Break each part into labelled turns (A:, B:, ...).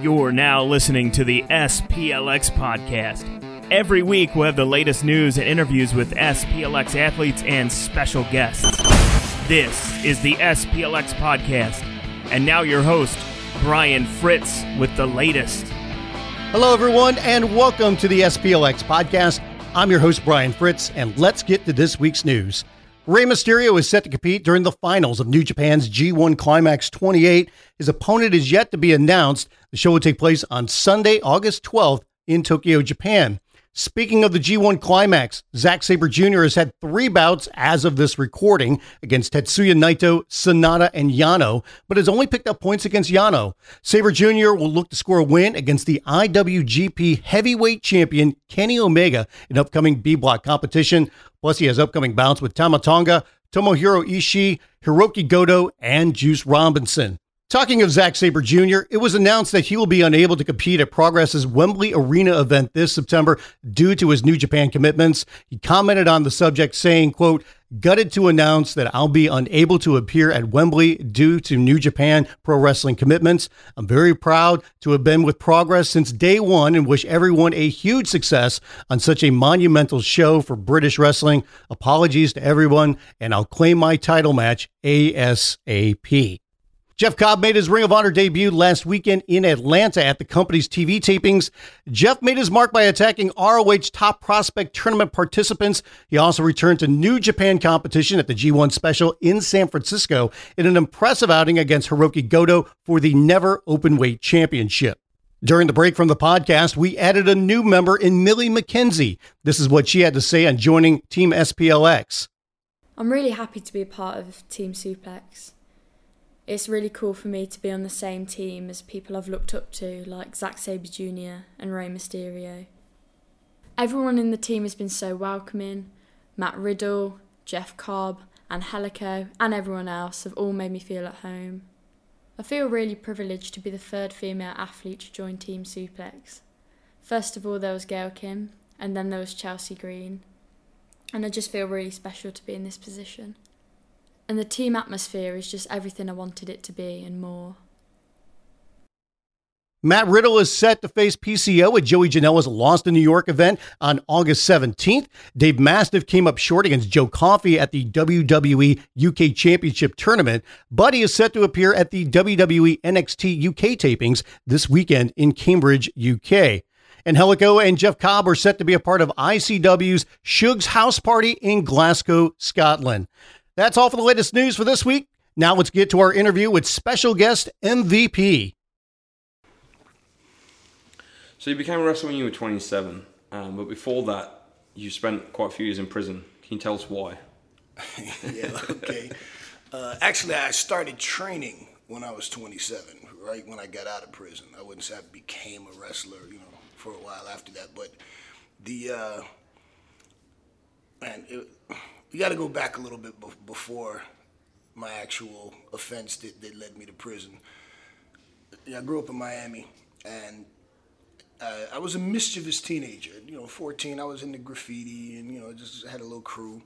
A: You're now listening to the SPLX podcast. Every week, we'll have the latest news and interviews with SPLX athletes and special guests. This is the SPLX podcast. And now, your host, Brian Fritz, with the latest.
B: Hello, everyone, and welcome to the SPLX podcast. I'm your host, Brian Fritz, and let's get to this week's news. Rey Mysterio is set to compete during the finals of New Japan's G1 Climax 28. His opponent is yet to be announced. The show will take place on Sunday, August 12th in Tokyo, Japan. Speaking of the G1 Climax, Zack Sabre Jr. has had three bouts as of this recording against Tetsuya Naito, SANADA, and Yano, but has only picked up points against Yano. Sabre Jr. will look to score a win against the IWGP Heavyweight Champion Kenny Omega in upcoming B Block competition. Plus, he has upcoming bouts with Tama Tonga, Tomohiro Ishii, Hirooki Goto, and Juice Robinson. Talking of Zack Sabre Jr., it was announced that he will be unable to compete at Progress's Wembley Arena event this September due to his New Japan commitments. He commented on the subject saying, quote, gutted to announce that I'll be unable to appear at Wembley due to New Japan Pro Wrestling commitments. I'm very proud to have been with Progress since day one and wish everyone a huge success on such a monumental show for British wrestling. Apologies to everyone, and I'll claim my title match ASAP. Jeff Cobb made his Ring of Honor debut last weekend in Atlanta at the company's TV tapings. Jeff made his mark by attacking ROH Top Prospect Tournament participants. He also returned to New Japan competition at the G1 Special in San Francisco in an impressive outing against Hirooki Goto for the Never Openweight Championship. During the break from the podcast, we added a new member in Millie McKenzie. This is what she had to say on joining Team SPLX.
C: I'm really happy to be a part of Team Suplex it's really cool for me to be on the same team as people I've looked up to, like Zack Sabre Jr. and Rey Mysterio. Everyone in the team has been so welcoming. Matt Riddle, Jeff Cobb, and Helios, and everyone else have all made me feel at home. I feel really privileged to be the third female athlete to join Team Suplex. First of all, there was Gail Kim, and then there was Chelsea Green. And I just feel really special to be in this position. And the team atmosphere is just everything I wanted it to be and more.
B: Matt Riddle is set to face PCO at Joey Janela's Lost in New York event on August 17th. Dave Mastiff came up short against Joe Coffey at the WWE UK Championship Tournament, but he is set to appear at the WWE NXT UK tapings this weekend in Cambridge, UK. And Helios and Jeff Cobb are set to be a part of ICW's Shug's House Party in Glasgow, Scotland. That's all for the latest news for this week. Now let's get to our interview with special guest MVP.
D: So you became a wrestler when you were 27, um, but before that, you spent quite a few years in prison. Can you tell us why?
E: yeah, okay. Uh, actually, I started training when I was 27, right when I got out of prison. I wouldn't say I became a wrestler, you know, for a while after that, but the uh, man, it, you got to go back a little bit before my actual offense that, that led me to prison. I grew up in Miami, and uh, I was a mischievous teenager. You know, 14, I was into graffiti, and you know, just had a little crew.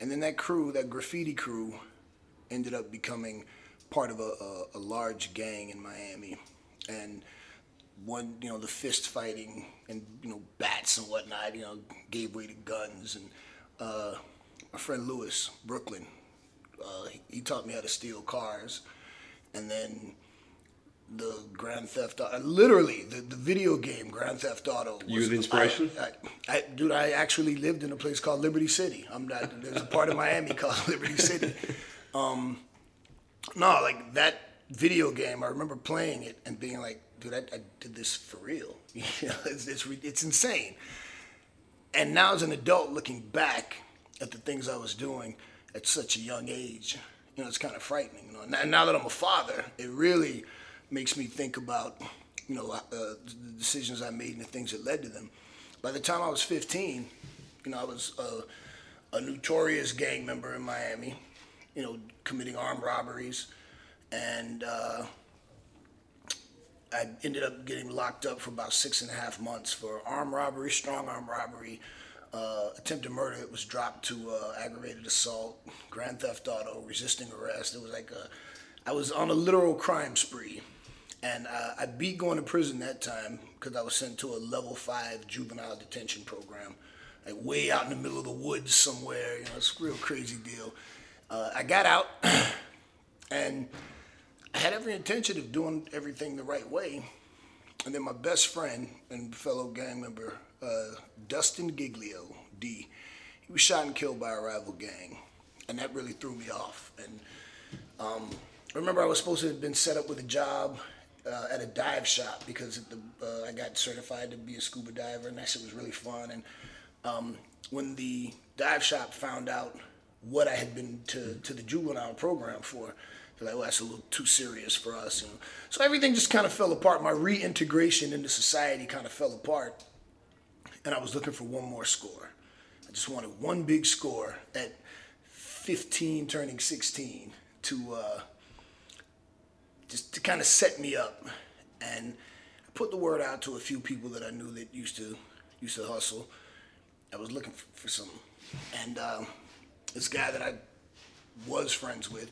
E: And then that crew, that graffiti crew, ended up becoming part of a, a, a large gang in Miami, and one, you know, the fist fighting and you know bats and whatnot, you know, gave way to guns and. Uh, my friend Lewis, Brooklyn, uh, he, he, taught me how to steal cars. And then the Grand Theft Auto, literally the, the video game Grand Theft Auto.
D: Was, you the inspiration?
E: I, I, I, dude, I actually lived in a place called Liberty City. I'm not, there's a part of Miami called Liberty City. Um, no, like that video game, I remember playing it and being like, dude, I, I did this for real. you know, it's, it's, it's insane. And now as an adult looking back, at the things I was doing at such a young age. You know, it's kind of frightening. You know, now that I'm a father, it really makes me think about, you know, uh, the decisions I made and the things that led to them. By the time I was 15, you know, I was a, a notorious gang member in Miami, you know, committing armed robberies, and uh, I ended up getting locked up for about six and a half months for armed robbery, strong arm robbery, uh, attempted murder it was dropped to uh, aggravated assault, grand theft auto, resisting arrest. It was like a, I was on a literal crime spree, And uh, I beat going to prison that time because I was sent to a level five juvenile detention program, like way out in the middle of the woods somewhere. You know, it's a real crazy deal. Uh, I got out, and I had every intention of doing everything the right way. And then my best friend and fellow gang member, uh, Dustin Giglio, D, he was shot and killed by a rival gang. And that really threw me off. And um, I remember I was supposed to have been set up with a job uh, at a dive shop because the, uh, I got certified to be a scuba diver, and that shit was really fun. And um, when the dive shop found out what I had been to, to the juvenile program for, they're like, well, that's a little too serious for us. Know? So everything just kind of fell apart. My reintegration into society kind of fell apart. And I was looking for one more score. I just wanted one big score at 15, turning 16 to uh, just to kind of set me up. And I put the word out to a few people that I knew that used to used to hustle. I was looking for, for some, and uh, this guy that I was friends with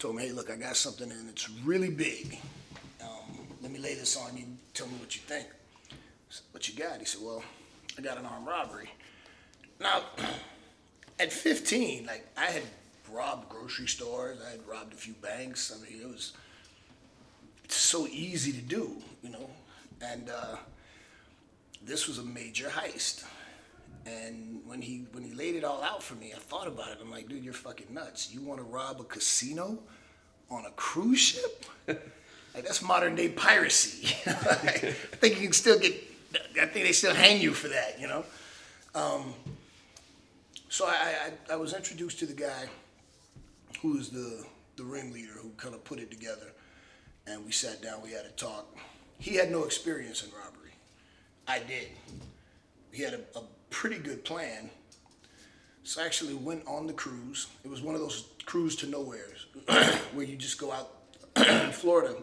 E: told me, "Hey, look, I got something and it's really big. Um, let me lay this on you. Tell me what you think." What you got? He said, "Well, I got an armed robbery." Now, at 15, like I had robbed grocery stores, I had robbed a few banks. I mean, it was so easy to do, you know. And uh, this was a major heist. And when he when he laid it all out for me, I thought about it. I'm like, dude, you're fucking nuts. You want to rob a casino on a cruise ship? like that's modern day piracy. I think you can still get. I think they still hang you for that, you know. Um, so I, I I was introduced to the guy who was the the ringleader who kind of put it together, and we sat down. We had a talk. He had no experience in robbery. I did. He had a, a pretty good plan. So I actually went on the cruise. It was one of those cruise to nowheres where you just go out in Florida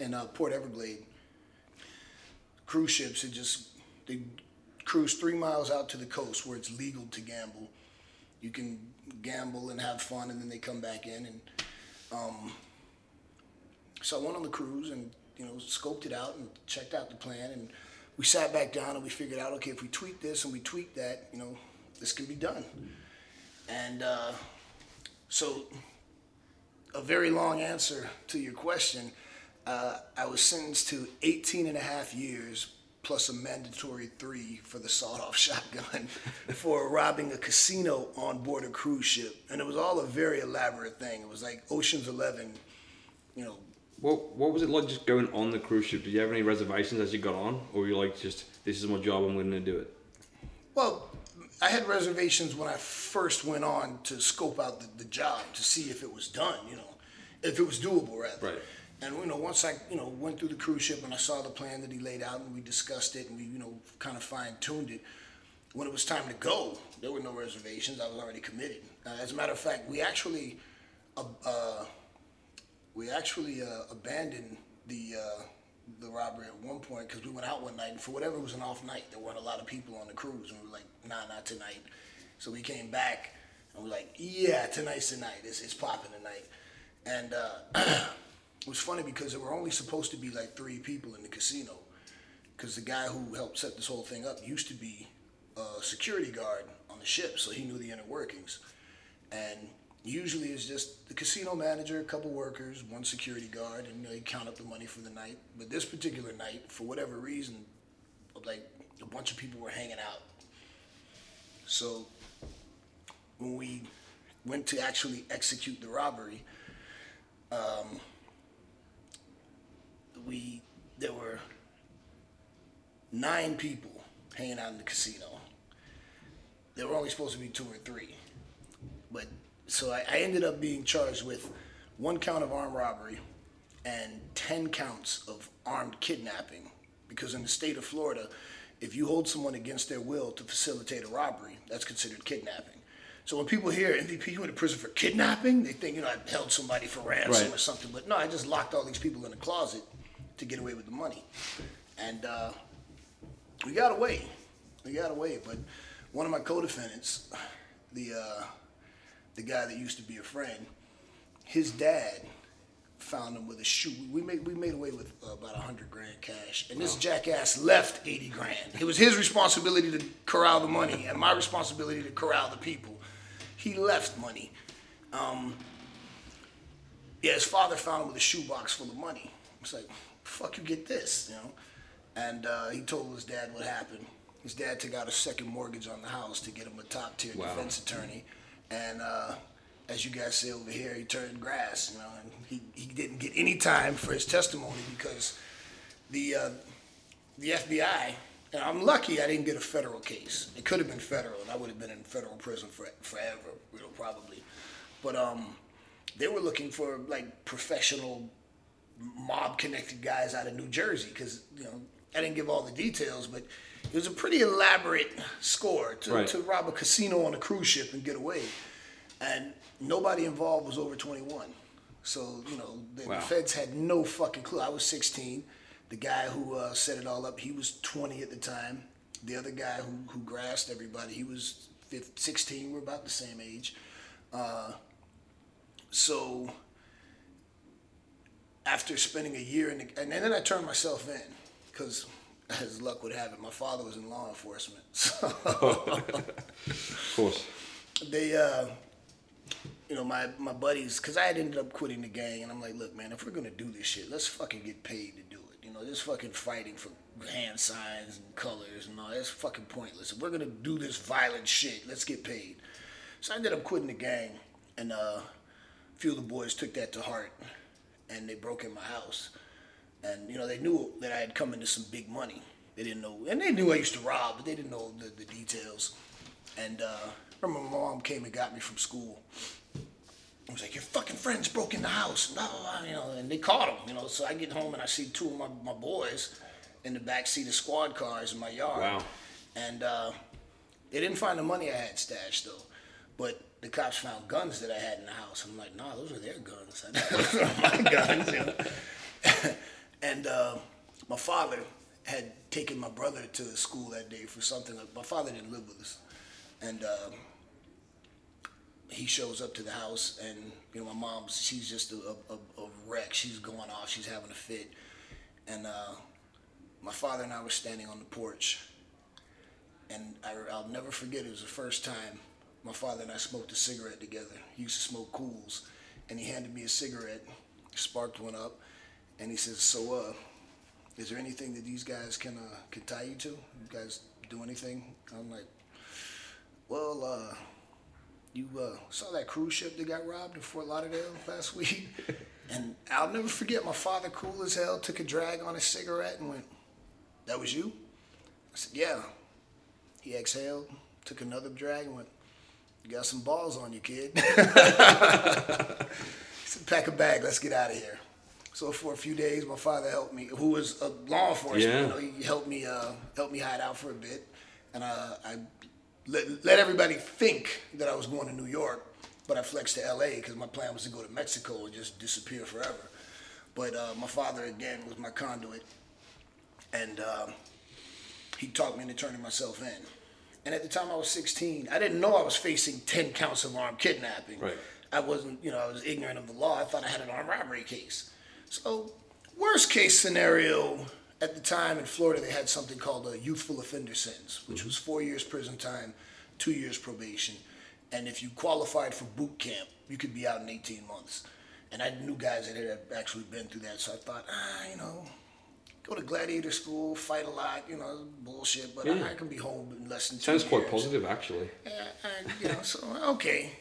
E: in uh, Port Everglade. Cruise ships, it just they cruise three miles out to the coast where it's legal to gamble. You can gamble and have fun, and then they come back in. And um, so I went on the cruise and you know scoped it out and checked out the plan and we sat back down and we figured out, okay, if we tweak this and we tweak that, you know, this can be done. And uh, so, a very long answer to your question. Uh, I was sentenced to 18 and a half years plus a mandatory three for the sawed-off shotgun for robbing a casino on board a cruise ship, and it was all a very elaborate thing. It was like Ocean's Eleven, you know,
D: What What was it like just going on the cruise ship? Did you have any reservations as you got on, or were you like just this is my job, I'm going to do it?
E: Well, I had reservations when I first went on to scope out the, the job to see if it was done, you know, if it was doable rather.
D: Right.
E: And you know, once I you know went through the cruise ship and I saw the plan that he laid out and we discussed it and we you know kind of fine tuned it. When it was time to go, there were no reservations. I was already committed. Uh, as a matter of fact, we actually uh, uh, we actually uh, abandoned the uh, the robbery at one point because we went out one night and for whatever it was an off night, there weren't a lot of people on the cruise, and we were like, nah, not tonight. So we came back and we're like, yeah, tonight's the night. It's, it's popping tonight. And uh, it was funny because there were only supposed to be like three people in the casino because the guy who helped set this whole thing up used to be a security guard on the ship, so he knew the inner workings. And usually it's just the casino manager, a couple workers, one security guard, and you count up the money for the night. But this particular night, for whatever reason, like a bunch of people were hanging out. So when we went to actually execute the robbery, um, we there were nine people hanging out in the casino. There were only supposed to be two or three, but so I, I ended up being charged with one count of armed robbery and ten counts of armed kidnapping. Because in the state of Florida, if you hold someone against their will to facilitate a robbery, that's considered kidnapping. So when people hear MVP you went to prison for kidnapping, they think you know I held somebody for ransom
D: Right.
E: or something. But no, I just locked all these people in a closet to get away with the money, and uh, we got away. We got away. But one of my co-defendants, the uh, the guy that used to be a friend, his dad found him with a shoe. We made we made away with uh, about a hundred grand cash, and this jackass left eighty grand. It was his responsibility to corral the money, and my responsibility to corral the people. He left money. Um, yeah, his father found him with a shoebox full of money. It's like, fuck you get this, you know? And uh, he told his dad what happened. His dad took out a second mortgage on the house to get him a top tier
D: Wow.
E: defense attorney. And uh, as you guys say over here, he turned grass, you know, and he, he didn't get any time for his testimony because the uh, the FBI, and I'm lucky I didn't get a federal case. It could have been federal, and I would have been in federal prison for, forever, you know, probably. But um, they were looking for like professional mob connected guys out of New Jersey because you know I didn't give all the details, but it was a pretty elaborate score to,
D: Right.
E: to rob a casino on a cruise ship and get away, and nobody involved was over 21. So you know the,
D: Wow.
E: the feds had no fucking clue. I was 16. The guy who uh, set it all up, he was 20 at the time. The other guy who who grassed everybody, he was 15, 16. We're about the same age. Uh, so after spending a year in the, and then I turned myself in because as luck would have it, my father was in law enforcement. So
D: Of course.
E: they, uh, you know, my, my buddies, because I had ended up quitting the gang, and I'm like, look, man, if we're going to do this shit, let's fucking get paid to do it. You know, this fucking fighting for hand signs and colors and all that's fucking pointless. If we're going to do this violent shit, let's get paid. So I ended up quitting the gang, and uh, a few of the boys took that to heart, and they broke in my house. And, you know, they knew that I had come into some big money. They didn't know, and they knew I used to rob, but they didn't know the, the details. And uh, I remember my mom came and got me from school. I was like, your fucking friends broke in the house, blah, blah, blah, you know, and they caught them, you know. So I get home and I see two of my, my boys in the back seat of squad cars in my yard.
D: Wow.
E: And uh, they didn't find the money I had stashed though, but the cops found guns that I had in the house. I'm like, nah, those are their guns. those are my guns. You know? and uh, my father had taken my brother to school that day for something. My father didn't live with us, and um, he shows up to the house, and you know, my mom, she's just a, a, a wreck. She's going off. She's having a fit, and uh, my father and I were standing on the porch, and I, I'll never forget. It was the first time my father and I smoked a cigarette together. He used to smoke cools, and he handed me a cigarette, sparked one up, and he says, "So, uh, is there anything that these guys can uh, can tie you to? You guys do anything?" I'm like, "Well, uh, you uh, saw that cruise ship that got robbed in Fort Lauderdale last week?" and I'll never forget. My father, cool as hell, took a drag on his cigarette and went, "That was you?" I said, "Yeah." He exhaled, took another drag, and went, "You got some balls on you, kid." said, "Pack a bag. Let's get out of here." So for a few days, my father helped me, who was a law enforcement.
D: Yeah.
E: You know, he helped me uh, helped me hide out for a bit, and uh, I let, let everybody think that I was going to New York, but I flexed to L.A. because my plan was to go to Mexico and just disappear forever. But uh, my father again was my conduit, and um, he talked me into turning myself in. And at the time I was 16, I didn't know I was facing 10 counts of armed kidnapping.
D: Right.
E: I wasn't, you know, I was ignorant of the law. I thought I had an armed robbery case. So, worst case scenario, at the time in Florida, they had something called a youthful offender sentence, which was four years prison time, two years probation. And if you qualified for boot camp, you could be out in 18 months. And I knew guys that had actually been through that, so I thought, ah, you know, go to gladiator school, fight a lot, you know, bullshit, but
D: Yeah.
E: I, I can be home in less than two
D: Sounds quite positive, actually.
E: Yeah, and, you know, so okay.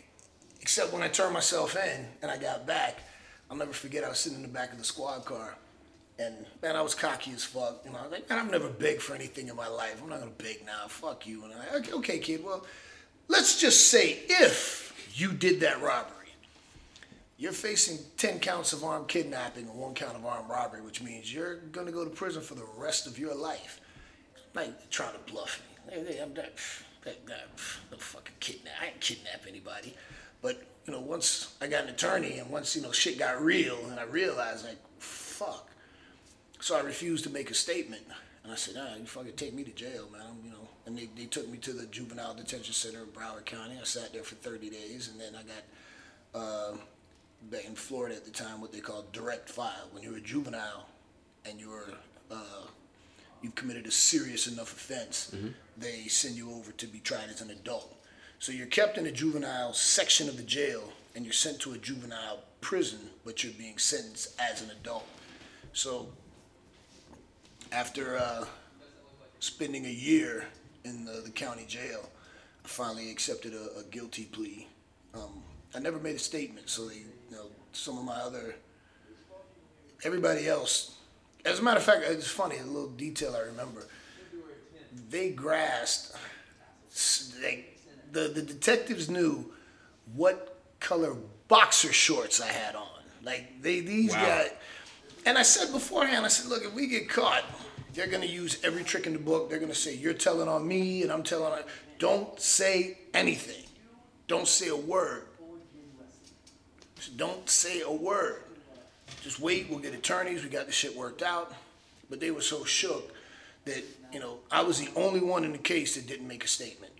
E: Except when I turned myself in and I got back, I'll never forget. I was sitting in the back of the squad car, and man, I was cocky as fuck. You know, I was like, man, I've never begged for anything in my life. I'm not gonna beg now. Fuck you. And I, okay, okay, kid. Well, let's just say if you did that robbery, you're facing 10 counts of armed kidnapping and one count of armed robbery, which means you're gonna go to prison for the rest of your life. Like trying to bluff me. Hey, hey, I'm that, that guy, no fucking kidnap. I ain't kidnap anybody. But you know, once I got an attorney and once you know shit got real, and I realized like, fuck. So I refused to make a statement, and I said, ah, you fucking take me to jail, man. I'm, you know. And they, they took me to the juvenile detention center in Broward County. I sat there for 30 days, and then I got uh, in Florida at the time what they called direct file. When you were a juvenile and you were uh, you've committed a serious enough offense, they send you over to be tried as an adult. So you're kept in a juvenile section of the jail and you're sent to a juvenile prison, but you're being sentenced as an adult. So after uh, spending a year in the, the county jail, I finally accepted a, a guilty plea. Um, I never made a statement, so they, you know, some of my other, everybody else. As a matter of fact, it's funny. A little detail I remember. They grasped. They, the the detectives knew what color boxer shorts I had on. Like they these
D: Wow.
E: guys. And I said beforehand, I said, look, if we get caught, they're gonna use every trick in the book. They're gonna say you're telling on me, and I'm telling on. Don't say anything. Don't say a word. Just don't say a word. Just wait. We'll get attorneys. We got the shit worked out. But they were so shook that you know I was the only one in the case that didn't make a statement.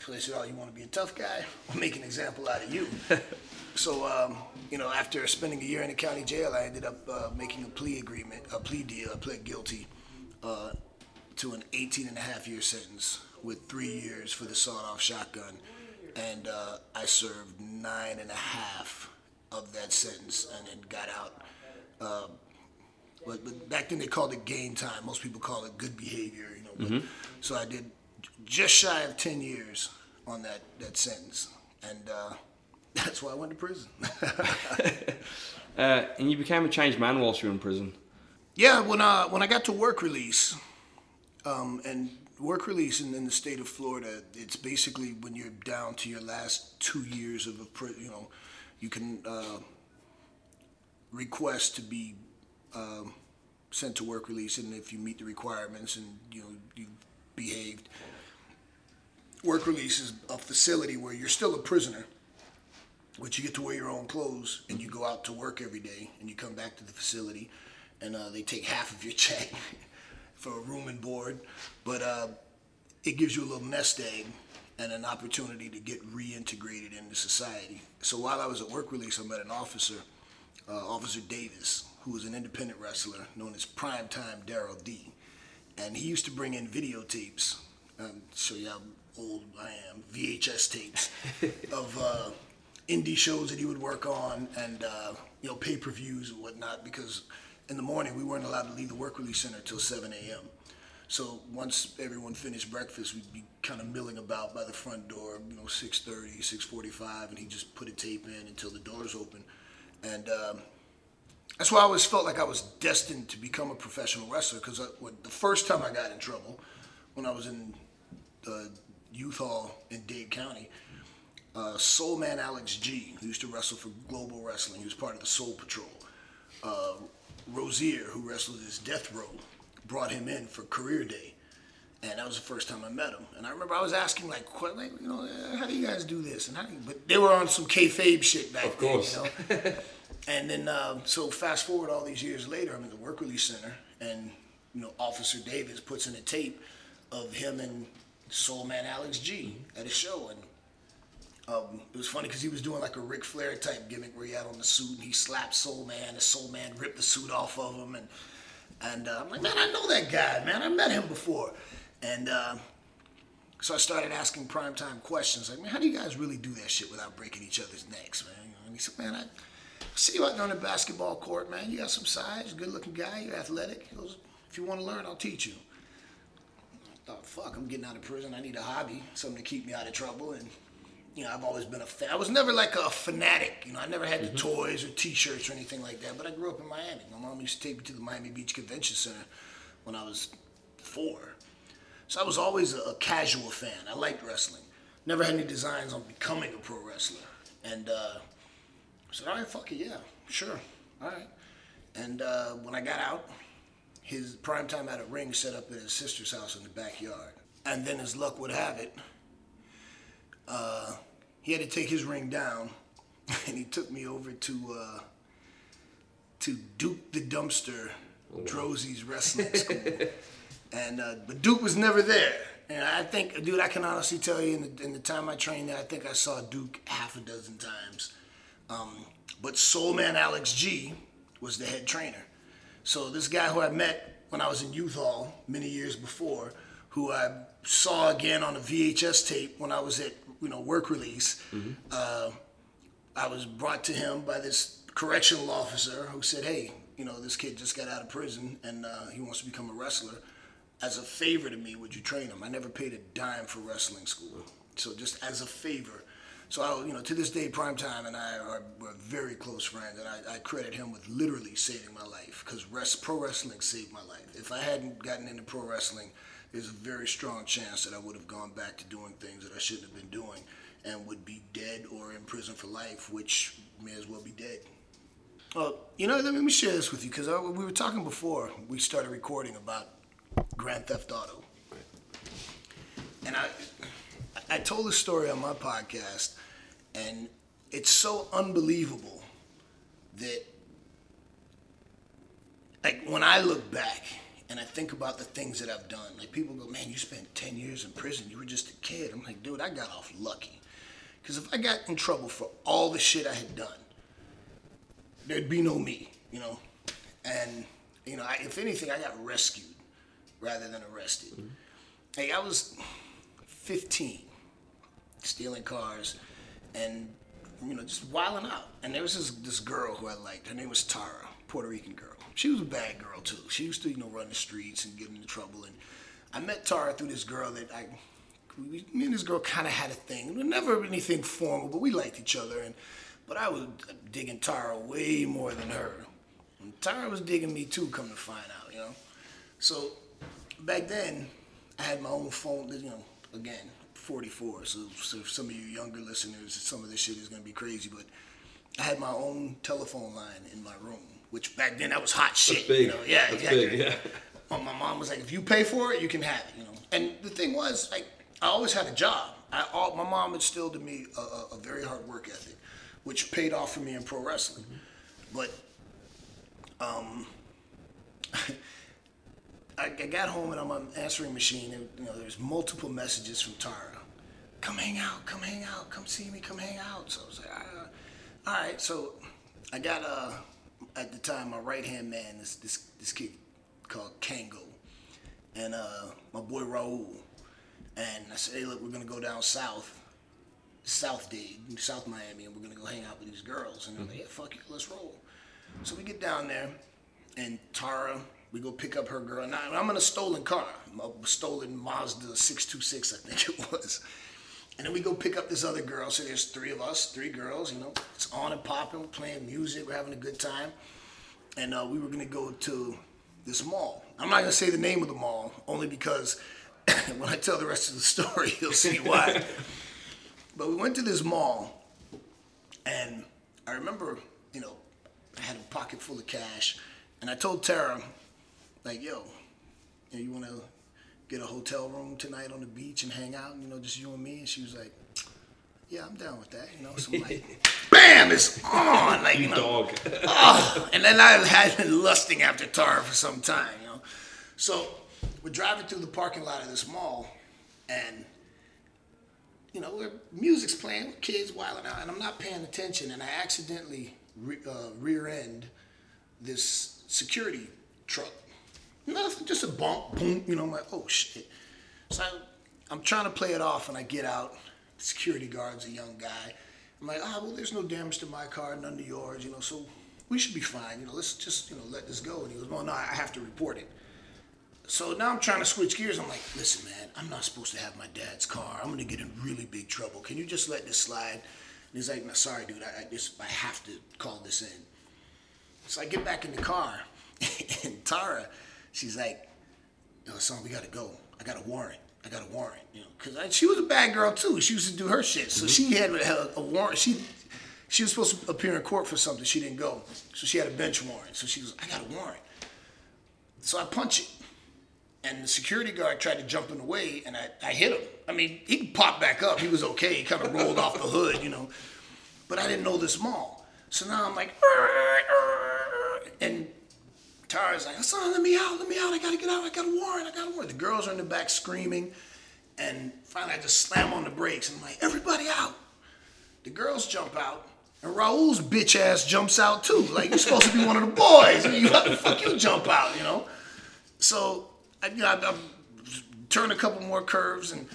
E: So they said, "Oh, you want to be a tough guy? We'll make an example out of you." so um, you know, after spending a year in the county jail, I ended up uh, making a plea agreement, a plea deal. I pled guilty uh, to an 18 and a half year sentence with three years for the sawed-off shotgun, and uh, I served nine and a half of that sentence, and then got out. Uh, but, but back then they called it game time. Most people call it good behavior, you know. But, So I did just shy of 10 years on that, that sentence, and uh, that's why I went to prison.
D: Uh, and you became a changed man whilst you were in prison.
E: Yeah, when I when I got to work release, um, and work release in, in the state of Florida, it's basically when you're down to your last two years of a you know, you can uh, request to be um, sent to work release, and if you meet the requirements and you know you behaved, work release is a facility where you're still a prisoner, but you get to wear your own clothes and you go out to work every day and you come back to the facility and uh, they take half of your check for a room and board, but uh, it gives you a little nest egg and an opportunity to get reintegrated into society. So while I was at work release, I met an officer, uh, Officer Davis, who was an independent wrestler known as Primetime Daryl D. And he used to bring in videotapes, um, show you how old I am, VHS tapes of uh, indie shows that he would work on and uh, you know pay-per-views and whatnot because in the morning we weren't allowed to leave the work release center until 7 a.m. So once everyone finished breakfast, we'd be kind of milling about by the front door, you know, 6:30, 6:45, and he just put a tape in until the doors open, and um, that's why I always felt like I was destined to become a professional wrestler. Because the first time I got in trouble, when I was in the youth hall in Dade County, uh, Soul Man Alex G, who used to wrestle for Global Wrestling, he was part of the Soul Patrol. Uh, Rosier, who wrestled as Death Row, brought him in for Career Day, and that was the first time I met him. And I remember I was asking like, que- like you know, "Uh, how do you guys do this? And how do you, but they were on some kayfabe shit back
D: Of course.
E: then, you know. and then um, so fast forward all these years later, I'm in the work release center, and you know, Officer Davis puts in a tape of him and Soul Man Alex G at a show, and um, it was funny because he was doing like a Ric Flair type gimmick where he had on the suit and he slapped Soul Man, and Soul Man ripped the suit off of him, and and uh, I'm like, man, I know that guy, man, I met him before, and uh, so I started asking primetime questions like, man, how do you guys really do that shit without breaking each other's necks, man? And he said, man, I see you out there on the basketball court, man. You got some size, good looking guy, you're athletic. He goes, if you want to learn, I'll teach you. I thought, fuck, I'm getting out of prison. I need a hobby, something to keep me out of trouble. And, you know, I've always been a fan. I was never like a fanatic. You know, I never had the toys or t shirts or anything like that. But I grew up in Miami. My mom used to take me to the Miami Beach Convention Center when I was four. So I was always a, a casual fan. I liked wrestling. Never had any designs on becoming a pro wrestler. And uh, I said, all right, fuck it, yeah, sure, all right. And uh, when I got out, his prime time had a ring set up at his sister's house in the backyard. And then as luck would have it, uh, he had to take his ring down, and he took me over to uh, to Duke the Dumpster, Droese's wrestling school. and uh, but Duke was never there. And I think, dude, I can honestly tell you, in the, in the time I trained there, I think I saw Duke half a dozen times. Um, but Soul Man Alex G was the head trainer. So this guy who I met when I was in youth hall many years before, who I saw again on a VHS tape when I was at you know work release. Uh, I was brought to him by this correctional officer who said, "Hey, you know this kid just got out of prison and uh, he wants to become a wrestler. As a favor to me, would you train him? I never paid a dime for wrestling school, so just as a favor." So I, you know, to this day, Primetime and I are we're very close friends, and I, I credit him with literally saving my life because pro wrestling saved my life. If I hadn't gotten into pro wrestling, there's a very strong chance that I would have gone back to doing things that I shouldn't have been doing, and would be dead or in prison for life, which may as well be dead. Well, you know, let me share this with you because we were talking before we started recording about Grand Theft Auto, and I I told this story on my podcast, and it's so unbelievable that, like, when I look back and I think about the things that I've done, like, people go, man, you spent 10 years in prison. You were just a kid. I'm like, dude, I got off lucky. Because if I got in trouble for all the shit I had done, there'd be no me, you know? And, you know, I, if anything, I got rescued rather than arrested. Mm-hmm. Hey, I was 15 stealing cars, and you know just wilding out. And there was this this girl who I liked. Her name was Tara, Puerto Rican girl. She was a bad girl too. She used to you know run the streets and get into trouble. And I met Tara through this girl that I, we, me and this girl kind of had a thing. Never anything formal, but we liked each other. And but I was digging Tara way more than her. And Tara was digging me too. Come to find out, you know. So back then, I had my own phone. You know, again, 44. So, so some of you younger listeners, some of this shit is gonna be crazy. But I had my own telephone line in my room, which back then that was hot shit.
D: big.
E: You know? Yeah,
D: That's
E: exactly.
D: big, yeah.
E: Well, my mom was like, if you pay for it, you can have it. You know. And the thing was, like, I always had a job. I, all, my mom instilled in me a, a, a very hard work ethic, which paid off for me in pro wrestling. But um, I, I got home and I'm on answering machine, and you know, there's multiple messages from Tara. Come hang out, come hang out, come see me, come hang out. So I was like, ah, all right. So I got uh, at the time my right hand man, this this this kid called Kango, and uh, my boy Raul. And I said, hey, look, we're gonna go down south, South Dade, South Miami, and we're gonna go hang out with these girls. And they're like, yeah, fuck it, let's roll. So we get down there, and Tara, we go pick up her girl. Now I'm in a stolen car, a stolen Mazda 626, I think it was. And then we go pick up this other girl. So there's three of us, three girls. You know, it's on and popping. Playing music. We're having a good time. And uh, we were gonna go to this mall. I'm not gonna say the name of the mall, only because when I tell the rest of the story, you'll see why. but we went to this mall, and I remember, you know, I had a pocket full of cash, and I told Tara, like, yo, you, know, you want to get a hotel room tonight on the beach and hang out, you know, just you and me? And she was like, yeah, I'm down with that, you know. So I'm like, bam, it's on, like you, know.
D: Dog.
E: Oh, and then I had been lusting after Tara for some time, you know. So we're driving through the parking lot of this mall, and you know, we're, music's playing, kids wilding out, and I'm not paying attention, and I accidentally re, uh, rear end this security truck. Nothing, just a bump, boom, you know, I'm like, oh shit. So I'm trying to play it off, and I get out. The security guard's a young guy. I'm like, ah, well, there's no damage to my car, none to yours, you know, so we should be fine. You know, let's just, you know, let this go. And he goes, well, no, I have to report it. So now I'm trying to switch gears. I'm like, listen, man, I'm not supposed to have my dad's car. I'm gonna get in really big trouble. Can you just let this slide? And he's like, no, sorry, dude. I, I just I have to call this in. So I get back in the car, and Tara, she's like, yo, son, we gotta go. I got a warrant. I got a warrant. You know, because she was a bad girl too. She used to do her shit. So mm-hmm. she had a, a warrant. She she was supposed to appear in court for something. She didn't go. So she had a bench warrant. So she was, I got a warrant. So I punch it. And the security guard tried to jump in the way, and I, I hit him. I mean, he popped back up. He was okay. He kind of rolled off the hood, you know. But I didn't know this mall. So now I'm like, and Tara's like, son, let me out, let me out. I gotta get out. I got a warrant. I got a warrant. The girls are in the back screaming. And finally, I just slam on the brakes. And I'm like, everybody out. The girls jump out. And Raul's bitch ass jumps out too. Like you're supposed to be one of the boys. And you how the fuck you jump out, you know? So I, you know, I, I turn a couple more curves and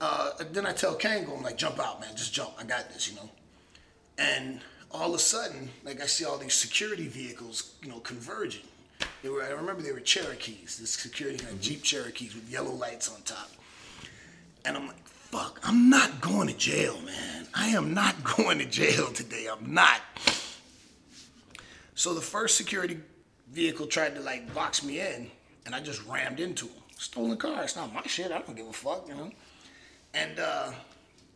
E: uh, then I tell Kango, I'm like, jump out, man, just jump. I got this, you know. And all of a sudden, like I see all these security vehicles, you know, converging. They were, I remember they were Cherokees, this security like Jeep Cherokees with yellow lights on top. And I'm like, fuck, I'm not going to jail, man. I am not going to jail today. I'm not. So the first security vehicle tried to like box me in, and I just rammed into him. Stolen car. It's not my shit. I don't give a fuck, you know. And uh,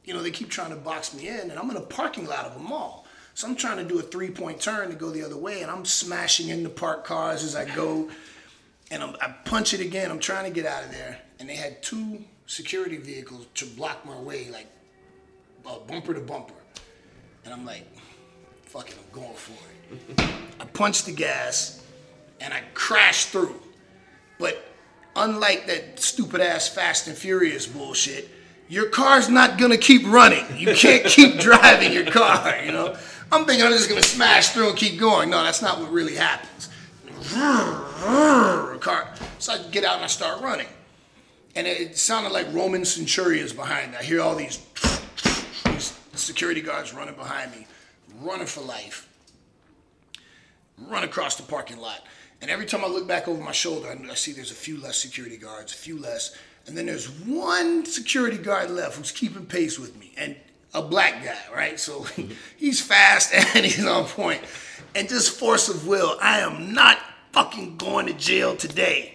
E: you know they keep trying to box me in, and I'm in a parking lot of a mall. So I'm trying to do a three-point turn to go the other way, and I'm smashing into parked cars as I go. And I'm, I punch it again. I'm trying to get out of there, and they had two security vehicles to block my way, like uh, bumper to bumper. And I'm like, fuck it, I'm going for it. I punched the gas and I crashed through. But unlike that stupid ass Fast and Furious bullshit, your car's not gonna keep running. You can't keep driving your car, you know? I'm thinking I'm just gonna smash through and keep going. No, that's not what really happens. So I get out and I start running. And it sounded like Roman centurions behind me. I hear all these, these security guards running behind me, running for life, run across the parking lot. And every time I look back over my shoulder, I see there's a few less security guards, a few less. And then there's one security guard left who's keeping pace with me. And a black guy, right? So he's fast and he's on point. And just force of will, I am not fucking going to jail today.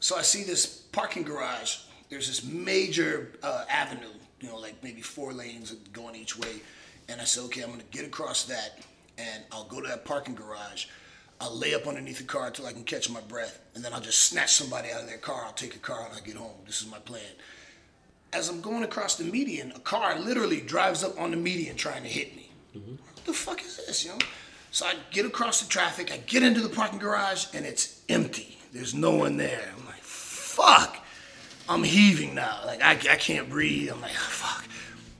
E: So I see this parking garage. There's this major uh, avenue, you know, like maybe four lanes going each way. And I said, okay, I'm gonna get across that and I'll go to that parking garage. I'll lay up underneath the car until I can catch my breath. And then I'll just snatch somebody out of their car. I'll take a car and I'll get home. This is my plan. As I'm going across the median, a car literally drives up on the median trying to hit me. Mm-hmm. What the fuck is this, you know? So I get across the traffic, I get into the parking garage, and it's empty. There's no one there. I'm like, fuck. I'm heaving now. Like, I, I can't breathe. I'm like, fuck.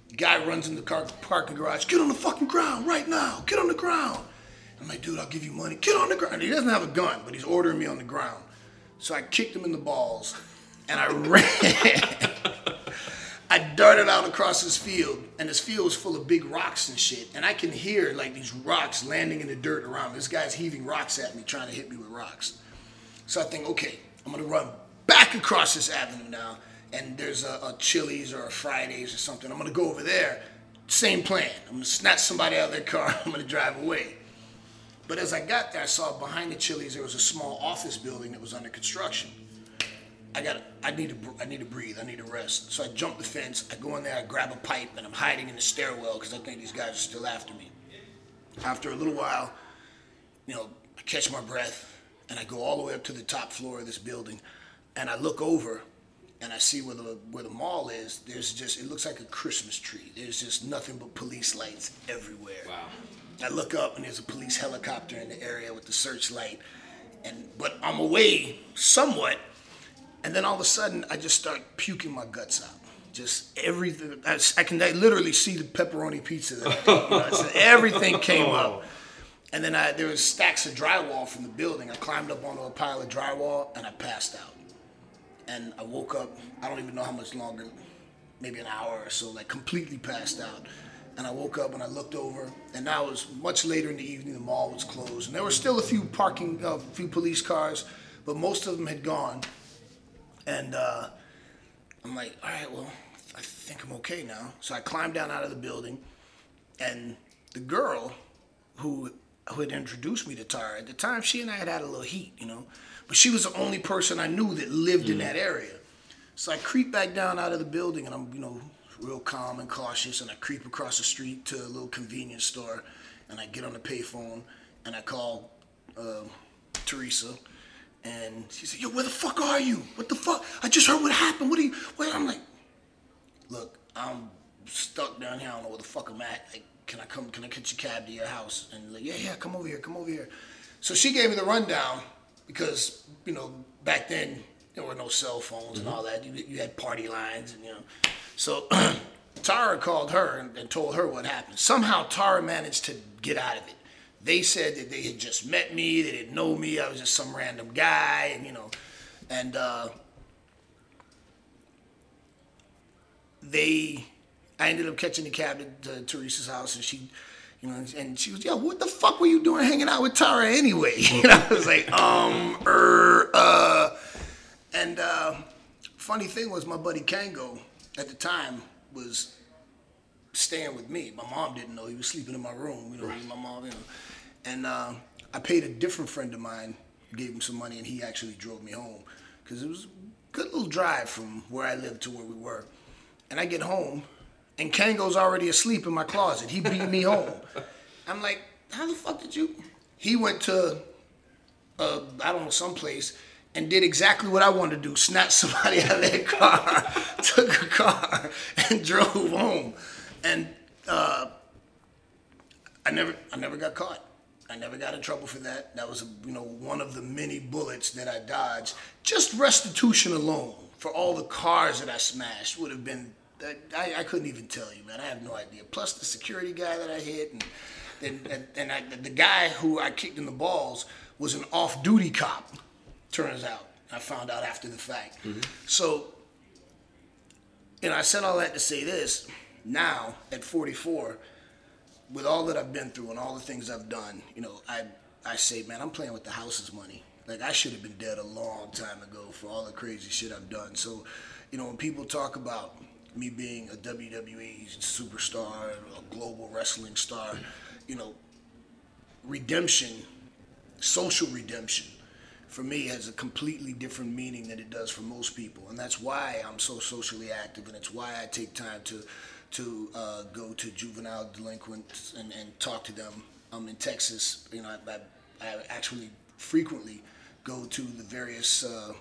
E: The guy runs in the car parking garage. Get on the fucking ground right now. Get on the ground. I'm like, dude, I'll give you money. Get on the ground. He doesn't have a gun, but he's ordering me on the ground. So I kicked him in the balls, and I ran. I darted out across this field, and this field was full of big rocks and shit. And I can hear like these rocks landing in the dirt around. This guy's heaving rocks at me, trying to hit me with rocks. So I think, okay, I'm gonna run back across this avenue now, and there's a, a Chili's or a Fridays or something. I'm gonna go over there. Same plan. I'm gonna snatch somebody out of their car. I'm gonna drive away. But as I got there, I saw behind the Chili's there was a small office building that was under construction. I got I need to I need to breathe. I need to rest. So I jump the fence. I go in there. I grab a pipe and I'm hiding in the stairwell because I think these guys are still after me. After a little while, you know, I catch my breath and I go all the way up to the top floor of this building, and I look over and I see where the where the mall is. There's just it looks like a Christmas tree. There's just nothing but police lights everywhere.
D: Wow.
E: I look up and there's a police helicopter in the area with the searchlight, and but I'm away somewhat and then all of a sudden, I just start puking my guts out. Just everything. I, I can I literally see the pepperoni pizza. There. You know, so everything came up. And then I, there was stacks of drywall from the building. I climbed up onto a pile of drywall and I passed out. And I woke up. I don't even know how much longer, maybe an hour or so, like completely passed out. And I woke up and I looked over, and now it was much later in the evening. The mall was closed, and there were still a few parking, a uh, few police cars, but most of them had gone. And uh, I'm like, all right, well, I think I'm okay now. So I climbed down out of the building, and the girl who who had introduced me to Tara at the time, she and I had had a little heat, you know, but she was the only person I knew that lived mm. in that area. So I creep back down out of the building, and I'm, you know, real calm and cautious, and I creep across the street to a little convenience store, and I get on the payphone, and I call uh, Teresa and she said, yo, where the fuck are you? What the fuck? I just heard what happened. What are you, what? I'm like, look, I'm stuck down here. I don't know where the fuck I'm at. Like, can I come, can I catch a cab to your house? And like, yeah, yeah, come over here, come over here. So she gave me the rundown because, you know, back then there were no cell phones mm-hmm. and all that. You, you had party lines and, you know. So Tara called her and, and told her what happened. Somehow Tara managed to get out of it. They said that they had just met me, they didn't know me, I was just some random guy, and you know, and uh, they, I ended up catching the cab to, to Teresa's house, and she, you know, and she was, yo, what the fuck were you doing hanging out with Tara anyway? You know, I was like, um, er, uh, and uh, funny thing was, my buddy Kango at the time was staying with me. My mom didn't know he was sleeping in my room. You know, my mom, you know, and uh, I paid a different friend of mine, gave him some money, and he actually drove me home because it was a good little drive from where I lived to where we were. And I get home, and Kango's already asleep in my closet. He beat me home. I'm like, how the fuck did you? He went to, uh, I don't know, someplace and did exactly what I wanted to do: snatched somebody out of their car, took a car, and drove home. And uh, I never, I never got caught. I never got in trouble for that. That was, you know, one of the many bullets that I dodged. Just restitution alone for all the cars that I smashed would have been. I, I couldn't even tell you, man. I have no idea. Plus the security guy that I hit, and and, and, and I, the guy who I kicked in the balls was an off-duty cop. Turns out, I found out after the fact. Mm-hmm. So, and I said all that to say this. Now, at 44, with all that I've been through and all the things I've done, you know, I I say, man, I'm playing with the house's money. Like I should have been dead a long time ago for all the crazy shit I've done. So, you know, when people talk about me being a WWE superstar, a global wrestling star, you know, redemption, social redemption, for me has a completely different meaning than it does for most people, and that's why I'm so socially active, and it's why I take time to to uh, go to juvenile delinquents and, and talk to them. I'm in Texas, you know, I, I, I actually frequently go to the various uh,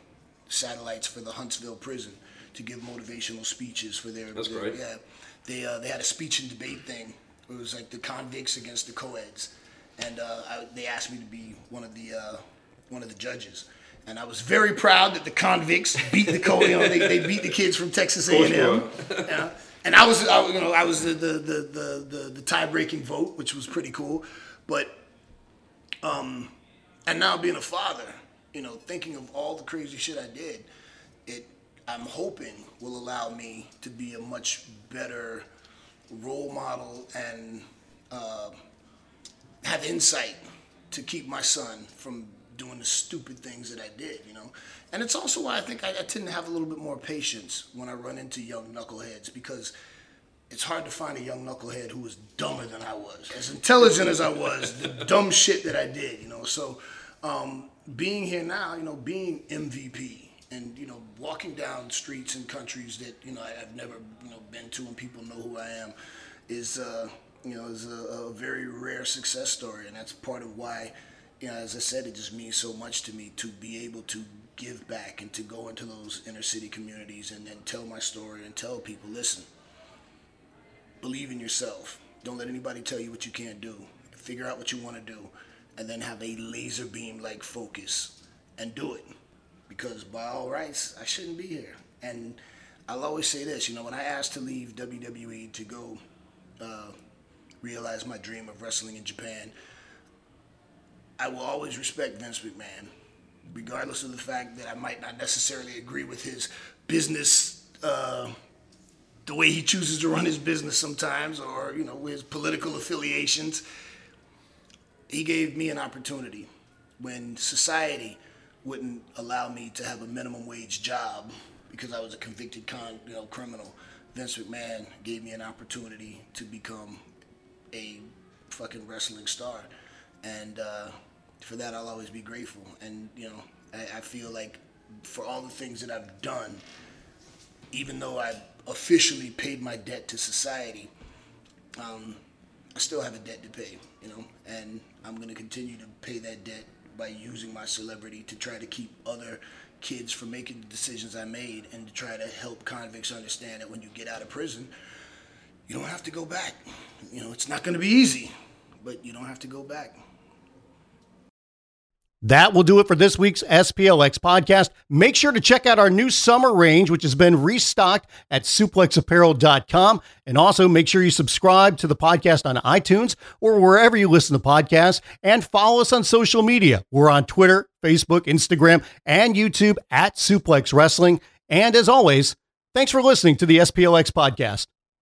E: satellites for the Huntsville prison to give motivational speeches for their.
D: That's
E: their-
D: great.
E: Yeah, they uh, they had a speech and debate thing. It was like the convicts against the co-eds, and uh, I, they asked me to be one of the uh, one of the judges. And I was very proud that the convicts beat the co. You know, they, they beat the kids from Texas A and M. Yeah. And I was, I, you know, I was the the the the, the, the tie-breaking vote, which was pretty cool. But um, and now being a father, you know, thinking of all the crazy shit I did, it I'm hoping will allow me to be a much better role model and uh, have insight to keep my son from doing the stupid things that I did, you know. And it's also why I think I, I tend to have a little bit more patience when I run into young knuckleheads because it's hard to find a young knucklehead who was dumber than I was, as intelligent as I was, the dumb shit that I did, you know. So um, being here now, you know, being MVP and you know walking down streets in countries that you know I, I've never you know been to and people know who I am is uh, you know is a, a very rare success story, and that's part of why you know as I said it just means so much to me to be able to give back and to go into those inner city communities and then tell my story and tell people listen believe in yourself. Don't let anybody tell you what you can't do. Figure out what you want to do, and then have a laser beam like focus and do it. Because by all rights, I shouldn't be here. And I'll always say this, you know, when I asked to leave WWE to go uh, realize my dream of wrestling in Japan, I will always respect Vince McMahon, regardless of the fact that I might not necessarily agree with his business. Uh, the way he chooses to run his business sometimes, or you know, his political affiliations. He gave me an opportunity when society wouldn't allow me to have a minimum wage job because I was a convicted con, you know, criminal. Vince McMahon gave me an opportunity to become a fucking wrestling star, and uh, for that I'll always be grateful. And you know, I, I feel like for all the things that I've done, even though I officially paid my debt to society, um, I still have a debt to pay, you know, and I'm to continue to pay that debt by using my celebrity to try to keep other kids from making the decisions I made and to try to help convicts understand that when you get out of prison, you don't have to go back. You know, it's not going to be easy, but you don't have to go back.
B: That will do it for this week's SPLX podcast. Make sure to check out our new summer range, which has been restocked at suplexapparel.com. And also make sure you subscribe to the podcast on iTunes or wherever you listen to podcasts and follow us on social media. We're on Twitter, Facebook, Instagram, and YouTube at Suplex Wrestling. And as always, thanks for listening to the SPLX podcast.